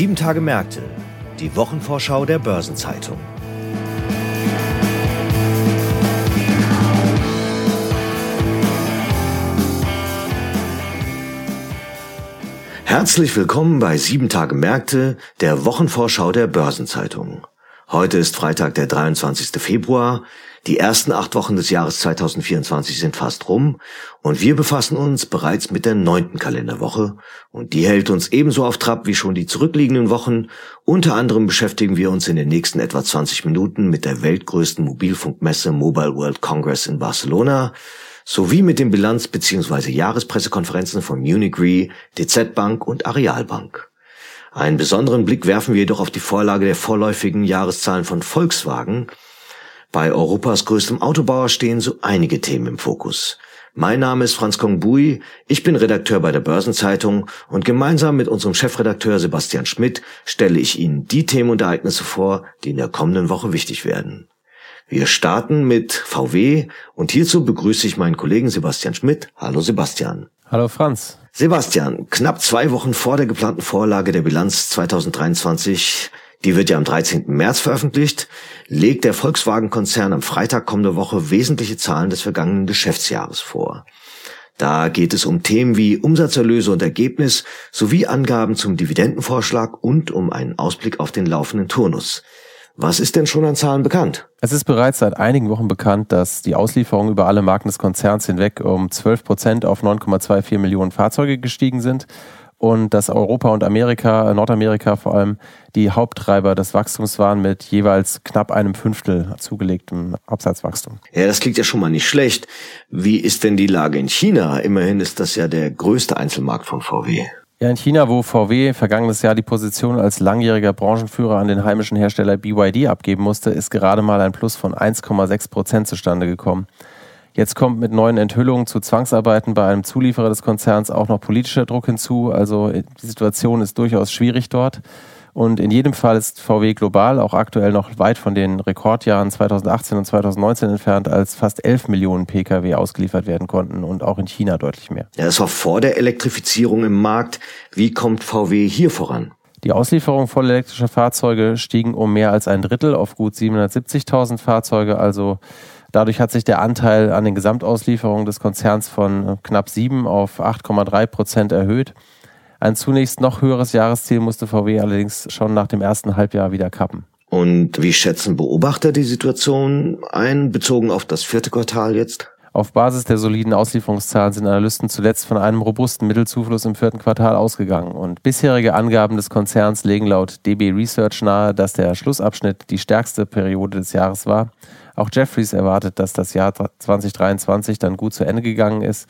Sieben Tage Märkte, die Wochenvorschau der Börsenzeitung. Herzlich willkommen bei Sieben Tage Märkte, der Wochenvorschau der Börsenzeitung. Heute ist Freitag, der 23. Februar. Die ersten acht Wochen des Jahres 2024 sind fast rum und wir befassen uns bereits mit der neunten Kalenderwoche und die hält uns ebenso auf Trab wie schon die zurückliegenden Wochen. Unter anderem beschäftigen wir uns in den nächsten etwa 20 Minuten mit der weltgrößten Mobilfunkmesse Mobile World Congress in Barcelona sowie mit den Bilanz- bzw. Jahrespressekonferenzen von Munich Re, DZ Bank und Areal Bank. Einen besonderen Blick werfen wir jedoch auf die Vorlage der vorläufigen Jahreszahlen von Volkswagen, bei Europas größtem Autobauer stehen so einige Themen im Fokus. Mein Name ist Franz Kongbui, ich bin Redakteur bei der Börsenzeitung und gemeinsam mit unserem Chefredakteur Sebastian Schmidt stelle ich Ihnen die Themen und Ereignisse vor, die in der kommenden Woche wichtig werden. Wir starten mit VW und hierzu begrüße ich meinen Kollegen Sebastian Schmidt. Hallo Sebastian. Hallo Franz. Sebastian, knapp zwei Wochen vor der geplanten Vorlage der Bilanz 2023 die wird ja am 13. März veröffentlicht, legt der Volkswagen-Konzern am Freitag kommende Woche wesentliche Zahlen des vergangenen Geschäftsjahres vor. Da geht es um Themen wie Umsatzerlöse und Ergebnis sowie Angaben zum Dividendenvorschlag und um einen Ausblick auf den laufenden Turnus. Was ist denn schon an Zahlen bekannt? Es ist bereits seit einigen Wochen bekannt, dass die Auslieferungen über alle Marken des Konzerns hinweg um 12 Prozent auf 9,24 Millionen Fahrzeuge gestiegen sind und dass Europa und Amerika, Nordamerika vor allem, die Haupttreiber des Wachstums waren mit jeweils knapp einem Fünftel zugelegtem Absatzwachstum. Ja, das klingt ja schon mal nicht schlecht. Wie ist denn die Lage in China? Immerhin ist das ja der größte Einzelmarkt von VW. Ja, in China, wo VW vergangenes Jahr die Position als langjähriger Branchenführer an den heimischen Hersteller BYD abgeben musste, ist gerade mal ein Plus von 1,6 Prozent zustande gekommen. Jetzt kommt mit neuen Enthüllungen zu Zwangsarbeiten bei einem Zulieferer des Konzerns auch noch politischer Druck hinzu. Also die Situation ist durchaus schwierig dort. Und in jedem Fall ist VW global auch aktuell noch weit von den Rekordjahren 2018 und 2019 entfernt, als fast 11 Millionen Pkw ausgeliefert werden konnten und auch in China deutlich mehr. Ja, das war vor der Elektrifizierung im Markt. Wie kommt VW hier voran? Die Auslieferung voll elektrischer Fahrzeuge stiegen um mehr als ein Drittel auf gut 770.000 Fahrzeuge, also Dadurch hat sich der Anteil an den Gesamtauslieferungen des Konzerns von knapp 7 auf 8,3 Prozent erhöht. Ein zunächst noch höheres Jahresziel musste VW allerdings schon nach dem ersten Halbjahr wieder kappen. Und wie schätzen Beobachter die Situation ein, bezogen auf das vierte Quartal jetzt? Auf Basis der soliden Auslieferungszahlen sind Analysten zuletzt von einem robusten Mittelzufluss im vierten Quartal ausgegangen. Und bisherige Angaben des Konzerns legen laut DB Research nahe, dass der Schlussabschnitt die stärkste Periode des Jahres war. Auch Jeffries erwartet, dass das Jahr 2023 dann gut zu Ende gegangen ist.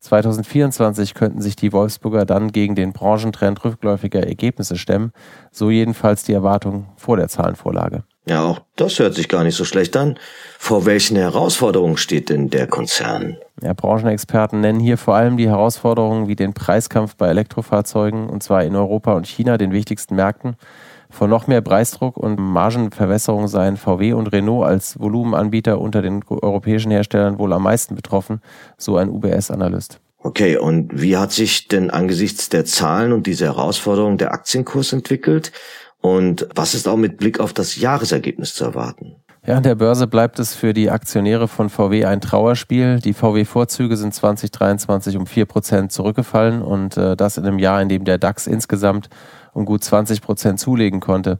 2024 könnten sich die Wolfsburger dann gegen den Branchentrend rückläufiger Ergebnisse stemmen, so jedenfalls die Erwartung vor der Zahlenvorlage. Ja, auch das hört sich gar nicht so schlecht an. Vor welchen Herausforderungen steht denn der Konzern? Ja, Branchenexperten nennen hier vor allem die Herausforderungen wie den Preiskampf bei Elektrofahrzeugen, und zwar in Europa und China, den wichtigsten Märkten. Von noch mehr Preisdruck und Margenverwässerung seien VW und Renault als Volumenanbieter unter den europäischen Herstellern wohl am meisten betroffen, so ein UBS-Analyst. Okay, und wie hat sich denn angesichts der Zahlen und dieser Herausforderung der Aktienkurs entwickelt? Und was ist auch mit Blick auf das Jahresergebnis zu erwarten? Ja, an der Börse bleibt es für die Aktionäre von VW ein Trauerspiel. Die VW-Vorzüge sind 2023 um 4% zurückgefallen und äh, das in einem Jahr, in dem der DAX insgesamt um gut 20 Prozent zulegen konnte.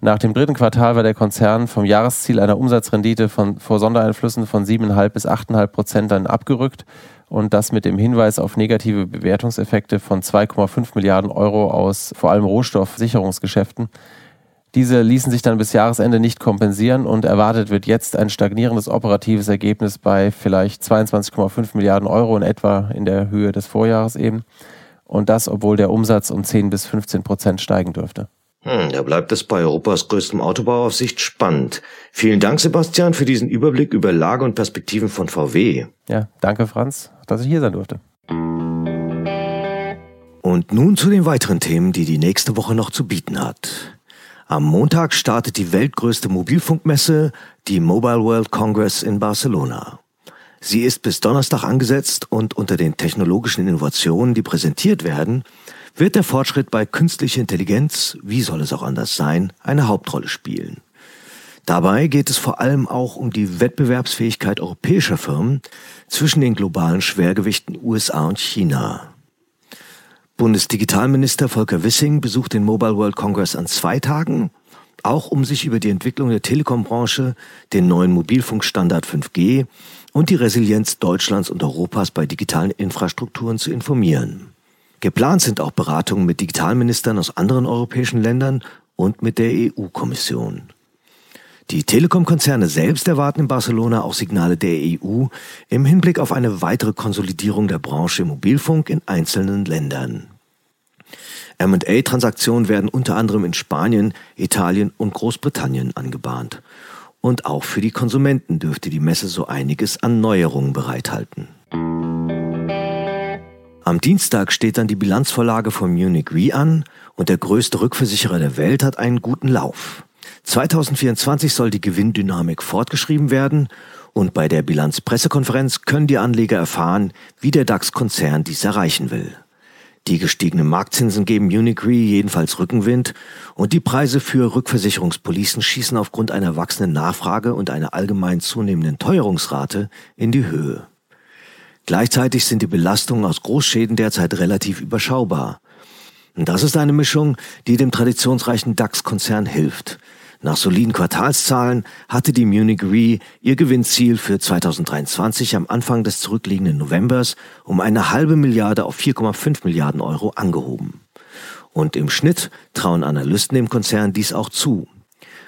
Nach dem dritten Quartal war der Konzern vom Jahresziel einer Umsatzrendite von, vor Sondereinflüssen von 7,5 bis 8,5 Prozent dann abgerückt und das mit dem Hinweis auf negative Bewertungseffekte von 2,5 Milliarden Euro aus vor allem Rohstoffsicherungsgeschäften. Diese ließen sich dann bis Jahresende nicht kompensieren und erwartet wird jetzt ein stagnierendes operatives Ergebnis bei vielleicht 22,5 Milliarden Euro in etwa in der Höhe des Vorjahres eben. Und das, obwohl der Umsatz um 10 bis 15 Prozent steigen dürfte. Hm, da bleibt es bei Europas größtem Autobau auf Sicht spannend. Vielen Dank, Sebastian, für diesen Überblick über Lage und Perspektiven von VW. Ja, danke, Franz, dass ich hier sein durfte. Und nun zu den weiteren Themen, die die nächste Woche noch zu bieten hat. Am Montag startet die weltgrößte Mobilfunkmesse, die Mobile World Congress in Barcelona. Sie ist bis Donnerstag angesetzt und unter den technologischen Innovationen, die präsentiert werden, wird der Fortschritt bei künstlicher Intelligenz, wie soll es auch anders sein, eine Hauptrolle spielen. Dabei geht es vor allem auch um die Wettbewerbsfähigkeit europäischer Firmen zwischen den globalen Schwergewichten USA und China. Bundesdigitalminister Volker Wissing besucht den Mobile World Congress an zwei Tagen, auch um sich über die Entwicklung der Telekombranche, den neuen Mobilfunkstandard 5G und die Resilienz Deutschlands und Europas bei digitalen Infrastrukturen zu informieren. Geplant sind auch Beratungen mit Digitalministern aus anderen europäischen Ländern und mit der EU-Kommission. Die Telekom-Konzerne selbst erwarten in Barcelona auch Signale der EU im Hinblick auf eine weitere Konsolidierung der Branche im Mobilfunk in einzelnen Ländern. M&A-Transaktionen werden unter anderem in Spanien, Italien und Großbritannien angebahnt. Und auch für die Konsumenten dürfte die Messe so einiges an Neuerungen bereithalten. Am Dienstag steht dann die Bilanzvorlage von Munich Re an und der größte Rückversicherer der Welt hat einen guten Lauf. 2024 soll die Gewinndynamik fortgeschrieben werden und bei der Bilanzpressekonferenz können die Anleger erfahren, wie der DAX-Konzern dies erreichen will. Die gestiegenen Marktzinsen geben Munich Re jedenfalls Rückenwind und die Preise für Rückversicherungspolicen schießen aufgrund einer wachsenden Nachfrage und einer allgemein zunehmenden Teuerungsrate in die Höhe. Gleichzeitig sind die Belastungen aus Großschäden derzeit relativ überschaubar. Und das ist eine Mischung, die dem traditionsreichen DAX-Konzern hilft. Nach soliden Quartalszahlen hatte die Munich Re ihr Gewinnziel für 2023 am Anfang des zurückliegenden Novembers um eine halbe Milliarde auf 4,5 Milliarden Euro angehoben. Und im Schnitt trauen Analysten dem Konzern dies auch zu.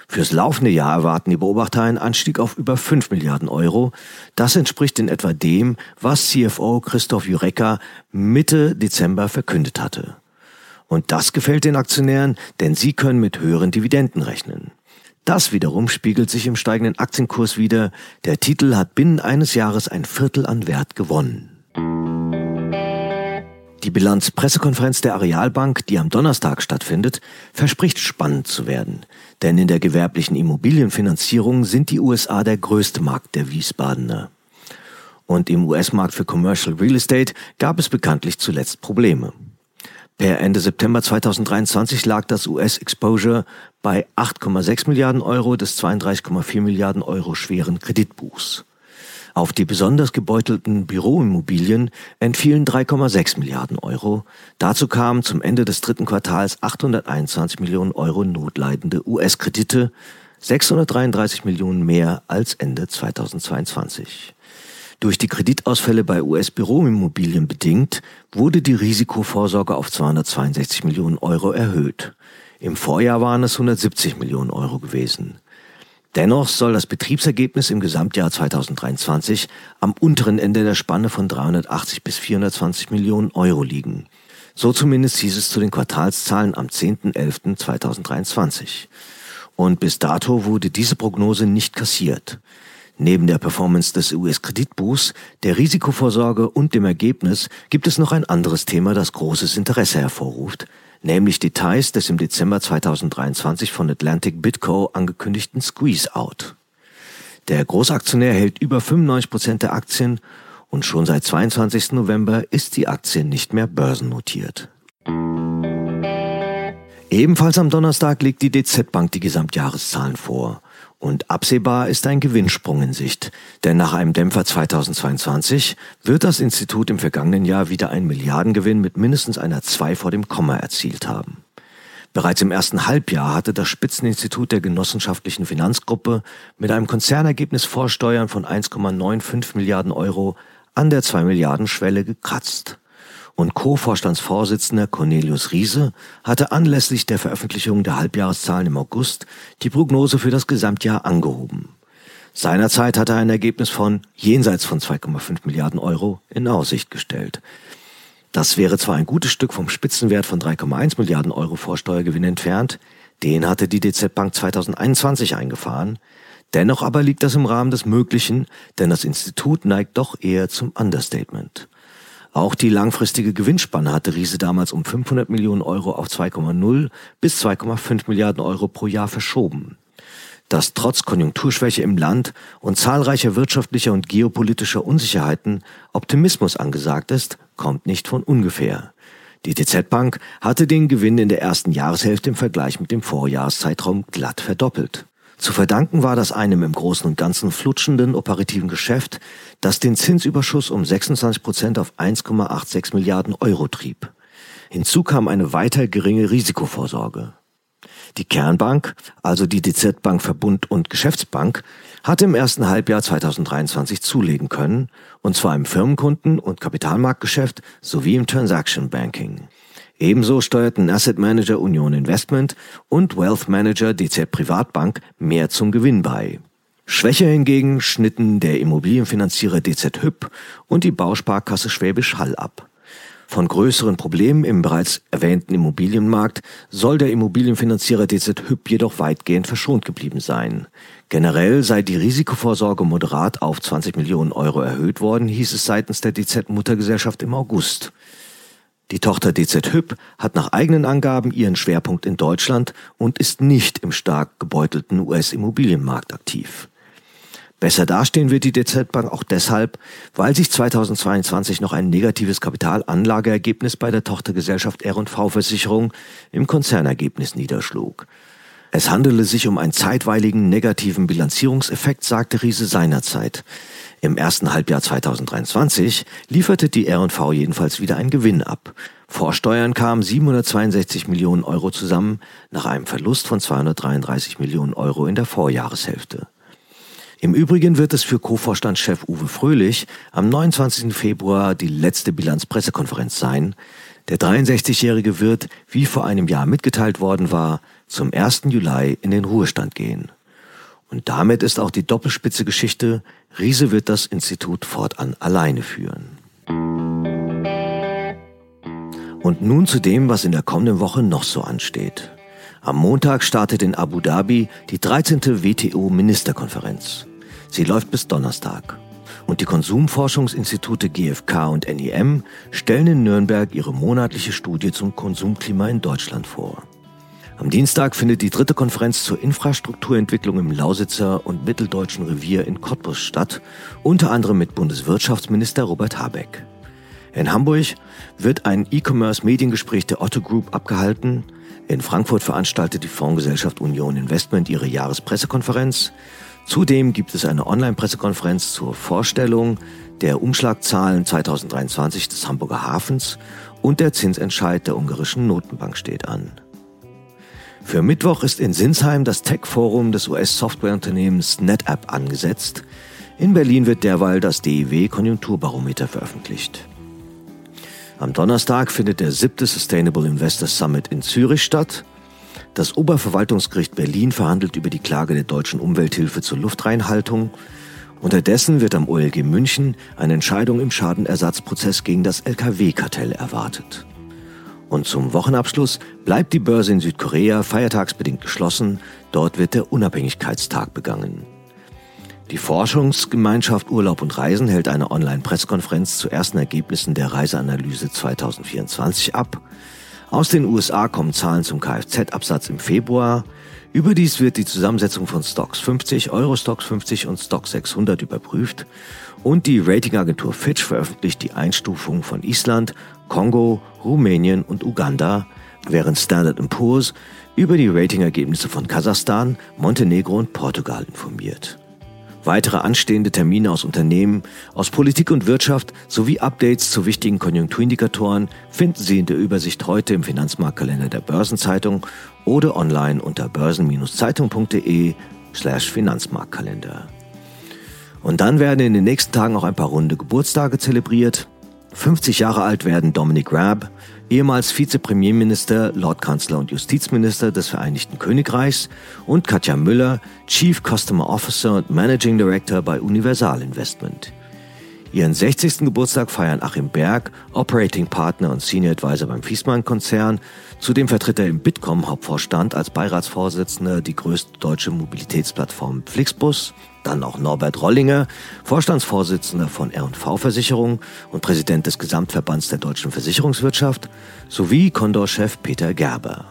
Fürs laufende Jahr erwarten die Beobachter einen Anstieg auf über 5 Milliarden Euro. Das entspricht in etwa dem, was CFO Christoph Jureka Mitte Dezember verkündet hatte. Und das gefällt den Aktionären, denn sie können mit höheren Dividenden rechnen. Das wiederum spiegelt sich im steigenden Aktienkurs wider. Der Titel hat binnen eines Jahres ein Viertel an Wert gewonnen. Die Bilanzpressekonferenz der Arealbank, die am Donnerstag stattfindet, verspricht spannend zu werden. Denn in der gewerblichen Immobilienfinanzierung sind die USA der größte Markt der Wiesbadener. Und im US-Markt für Commercial Real Estate gab es bekanntlich zuletzt Probleme. Per Ende September 2023 lag das US-Exposure bei 8,6 Milliarden Euro des 32,4 Milliarden Euro schweren Kreditbuchs. Auf die besonders gebeutelten Büroimmobilien entfielen 3,6 Milliarden Euro. Dazu kamen zum Ende des dritten Quartals 821 Millionen Euro notleidende US-Kredite, 633 Millionen mehr als Ende 2022. Durch die Kreditausfälle bei US-Büroimmobilien bedingt, wurde die Risikovorsorge auf 262 Millionen Euro erhöht. Im Vorjahr waren es 170 Millionen Euro gewesen. Dennoch soll das Betriebsergebnis im Gesamtjahr 2023 am unteren Ende der Spanne von 380 bis 420 Millionen Euro liegen. So zumindest hieß es zu den Quartalszahlen am 10.11.2023. Und bis dato wurde diese Prognose nicht kassiert. Neben der Performance des US-Kreditbuchs, der Risikovorsorge und dem Ergebnis gibt es noch ein anderes Thema, das großes Interesse hervorruft, nämlich Details des im Dezember 2023 von Atlantic Bitco angekündigten Squeeze-Out. Der Großaktionär hält über 95 Prozent der Aktien und schon seit 22. November ist die Aktie nicht mehr börsennotiert. Ebenfalls am Donnerstag legt die DZ Bank die Gesamtjahreszahlen vor. Und absehbar ist ein Gewinnsprung in Sicht, denn nach einem Dämpfer 2022 wird das Institut im vergangenen Jahr wieder einen Milliardengewinn mit mindestens einer 2 vor dem Komma erzielt haben. Bereits im ersten Halbjahr hatte das Spitzeninstitut der genossenschaftlichen Finanzgruppe mit einem Konzernergebnis vor Steuern von 1,95 Milliarden Euro an der 2 Milliarden Schwelle gekratzt und Co-Vorstandsvorsitzender Cornelius Riese hatte anlässlich der Veröffentlichung der Halbjahreszahlen im August die Prognose für das Gesamtjahr angehoben. Seinerzeit hatte er ein Ergebnis von jenseits von 2,5 Milliarden Euro in Aussicht gestellt. Das wäre zwar ein gutes Stück vom Spitzenwert von 3,1 Milliarden Euro Vorsteuergewinn entfernt, den hatte die DZ Bank 2021 eingefahren, dennoch aber liegt das im Rahmen des Möglichen, denn das Institut neigt doch eher zum Understatement. Auch die langfristige Gewinnspanne hatte Riese damals um 500 Millionen Euro auf 2,0 bis 2,5 Milliarden Euro pro Jahr verschoben. Dass trotz Konjunkturschwäche im Land und zahlreicher wirtschaftlicher und geopolitischer Unsicherheiten Optimismus angesagt ist, kommt nicht von ungefähr. Die DZ Bank hatte den Gewinn in der ersten Jahreshälfte im Vergleich mit dem Vorjahreszeitraum glatt verdoppelt. Zu verdanken war das einem im Großen und Ganzen flutschenden operativen Geschäft, das den Zinsüberschuss um 26 Prozent auf 1,86 Milliarden Euro trieb. Hinzu kam eine weiter geringe Risikovorsorge. Die Kernbank, also die DZ Bank Verbund und Geschäftsbank, hatte im ersten Halbjahr 2023 zulegen können, und zwar im Firmenkunden- und Kapitalmarktgeschäft sowie im Transaction Banking. Ebenso steuerten Asset Manager Union Investment und Wealth Manager DZ Privatbank mehr zum Gewinn bei. Schwächer hingegen schnitten der Immobilienfinanzierer DZ Hüpp und die Bausparkasse Schwäbisch Hall ab. Von größeren Problemen im bereits erwähnten Immobilienmarkt soll der Immobilienfinanzierer DZ Hüpp jedoch weitgehend verschont geblieben sein. Generell sei die Risikovorsorge moderat auf 20 Millionen Euro erhöht worden, hieß es seitens der DZ Muttergesellschaft im August. Die Tochter DZ Hüpp hat nach eigenen Angaben ihren Schwerpunkt in Deutschland und ist nicht im stark gebeutelten US-Immobilienmarkt aktiv. Besser dastehen wird die DZ Bank auch deshalb, weil sich 2022 noch ein negatives Kapitalanlageergebnis bei der Tochtergesellschaft R&V Versicherung im Konzernergebnis niederschlug. Es handele sich um einen zeitweiligen negativen Bilanzierungseffekt, sagte Riese seinerzeit. Im ersten Halbjahr 2023 lieferte die R&V jedenfalls wieder einen Gewinn ab. Vor Steuern kamen 762 Millionen Euro zusammen, nach einem Verlust von 233 Millionen Euro in der Vorjahreshälfte. Im Übrigen wird es für Co-Vorstandschef Uwe Fröhlich am 29. Februar die letzte Bilanzpressekonferenz sein. Der 63-Jährige wird, wie vor einem Jahr mitgeteilt worden war, zum 1. Juli in den Ruhestand gehen. Und damit ist auch die Doppelspitze Geschichte, Riese wird das Institut fortan alleine führen. Und nun zu dem, was in der kommenden Woche noch so ansteht. Am Montag startet in Abu Dhabi die 13. WTO-Ministerkonferenz. Sie läuft bis Donnerstag. Und die Konsumforschungsinstitute GfK und NEM stellen in Nürnberg ihre monatliche Studie zum Konsumklima in Deutschland vor. Am Dienstag findet die dritte Konferenz zur Infrastrukturentwicklung im Lausitzer und Mitteldeutschen Revier in Cottbus statt, unter anderem mit Bundeswirtschaftsminister Robert Habeck. In Hamburg wird ein E-Commerce-Mediengespräch der Otto Group abgehalten. In Frankfurt veranstaltet die Fondsgesellschaft Union Investment ihre Jahrespressekonferenz. Zudem gibt es eine Online-Pressekonferenz zur Vorstellung der Umschlagzahlen 2023 des Hamburger Hafens und der Zinsentscheid der ungarischen Notenbank steht an. Für Mittwoch ist in Sinsheim das Tech-Forum des US-Softwareunternehmens NetApp angesetzt. In Berlin wird derweil das DIW-Konjunkturbarometer veröffentlicht. Am Donnerstag findet der siebte Sustainable Investor Summit in Zürich statt. Das Oberverwaltungsgericht Berlin verhandelt über die Klage der deutschen Umwelthilfe zur Luftreinhaltung. Unterdessen wird am OLG München eine Entscheidung im Schadenersatzprozess gegen das Lkw-Kartell erwartet. Und zum Wochenabschluss bleibt die Börse in Südkorea feiertagsbedingt geschlossen. Dort wird der Unabhängigkeitstag begangen. Die Forschungsgemeinschaft Urlaub und Reisen hält eine Online-Pressekonferenz zu ersten Ergebnissen der Reiseanalyse 2024 ab. Aus den USA kommen Zahlen zum Kfz-Absatz im Februar. Überdies wird die Zusammensetzung von Stocks 50, Eurostocks 50 und Stock 600 überprüft. Und die Ratingagentur Fitch veröffentlicht die Einstufung von Island, Kongo, Rumänien und Uganda, während Standard Poor's über die Ratingergebnisse von Kasachstan, Montenegro und Portugal informiert. Weitere anstehende Termine aus Unternehmen, aus Politik und Wirtschaft sowie Updates zu wichtigen Konjunkturindikatoren finden Sie in der Übersicht heute im Finanzmarktkalender der Börsenzeitung oder online unter börsen-zeitung.de slash Finanzmarktkalender. Und dann werden in den nächsten Tagen auch ein paar runde Geburtstage zelebriert. 50 Jahre alt werden Dominic Raab, ehemals Vizepremierminister, Lordkanzler und Justizminister des Vereinigten Königreichs und Katja Müller, Chief Customer Officer und Managing Director bei Universal Investment. Ihren 60. Geburtstag feiern Achim Berg, Operating Partner und Senior Advisor beim Fiesmann-Konzern. Zudem vertritt er im Bitkom-Hauptvorstand als Beiratsvorsitzender die größte deutsche Mobilitätsplattform Flixbus. Dann auch Norbert Rollinger, Vorstandsvorsitzender von R&V Versicherung und Präsident des Gesamtverbands der deutschen Versicherungswirtschaft, sowie Condor-Chef Peter Gerber.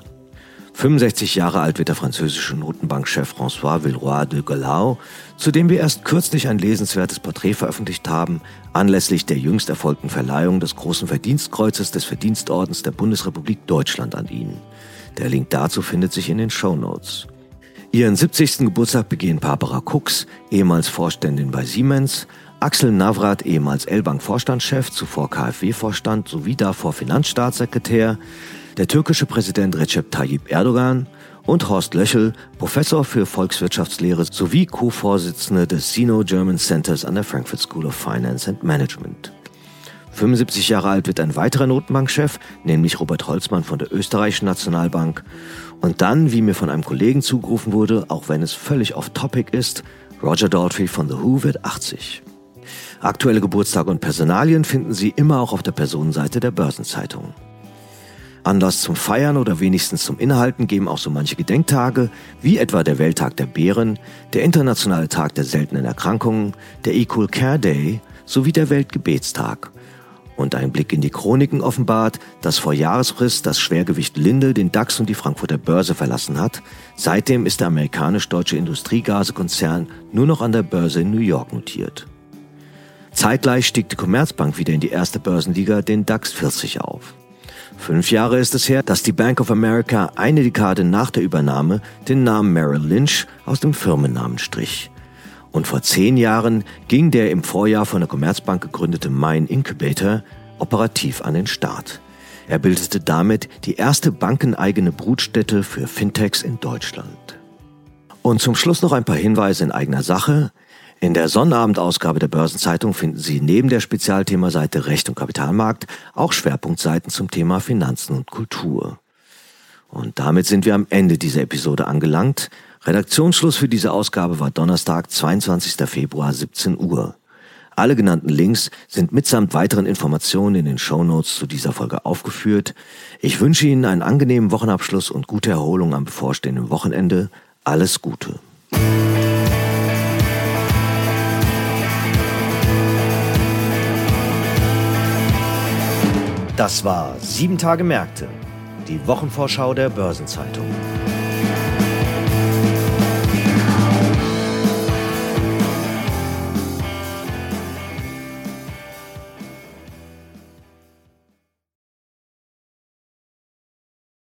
65 Jahre alt wird der französische Notenbankchef François Villeroy de Galau, zu dem wir erst kürzlich ein lesenswertes Porträt veröffentlicht haben, anlässlich der jüngst erfolgten Verleihung des Großen Verdienstkreuzes des Verdienstordens der Bundesrepublik Deutschland an ihn. Der Link dazu findet sich in den Show Notes. Ihren 70. Geburtstag begehen Barbara Cooks, ehemals Vorständin bei Siemens, Axel Navrat, ehemals L-Bank-Vorstandschef, zuvor KfW-Vorstand sowie davor Finanzstaatssekretär, der türkische Präsident Recep Tayyip Erdogan und Horst Löchel, Professor für Volkswirtschaftslehre sowie Co-Vorsitzende des Sino-German Centers an der Frankfurt School of Finance and Management. 75 Jahre alt wird ein weiterer Notenbankchef, nämlich Robert Holzmann von der Österreichischen Nationalbank. Und dann, wie mir von einem Kollegen zugerufen wurde, auch wenn es völlig off-topic ist, Roger Daltrey von The Who wird 80. Aktuelle Geburtstage und Personalien finden Sie immer auch auf der Personenseite der Börsenzeitung. Anlass zum Feiern oder wenigstens zum Inhalten geben auch so manche Gedenktage, wie etwa der Welttag der Bären, der Internationale Tag der seltenen Erkrankungen, der Equal Care Day sowie der Weltgebetstag. Und ein Blick in die Chroniken offenbart, dass vor Jahresfrist das Schwergewicht Linde den DAX und die Frankfurter Börse verlassen hat. Seitdem ist der amerikanisch-deutsche Industriegasekonzern nur noch an der Börse in New York notiert. Zeitgleich stieg die Commerzbank wieder in die erste Börsenliga, den DAX 40 auf. Fünf Jahre ist es her, dass die Bank of America eine Dekade nach der Übernahme den Namen Merrill Lynch aus dem Firmennamen strich. Und vor zehn Jahren ging der im Vorjahr von der Commerzbank gegründete Mine Incubator operativ an den Start. Er bildete damit die erste bankeneigene Brutstätte für Fintechs in Deutschland. Und zum Schluss noch ein paar Hinweise in eigener Sache. In der Sonnabendausgabe der Börsenzeitung finden Sie neben der Spezialthemaseite Recht und Kapitalmarkt auch Schwerpunktseiten zum Thema Finanzen und Kultur. Und damit sind wir am Ende dieser Episode angelangt. Redaktionsschluss für diese Ausgabe war Donnerstag, 22. Februar, 17 Uhr. Alle genannten Links sind mitsamt weiteren Informationen in den Show Notes zu dieser Folge aufgeführt. Ich wünsche Ihnen einen angenehmen Wochenabschluss und gute Erholung am bevorstehenden Wochenende. Alles Gute. Das war Sieben Tage Märkte, die Wochenvorschau der Börsenzeitung.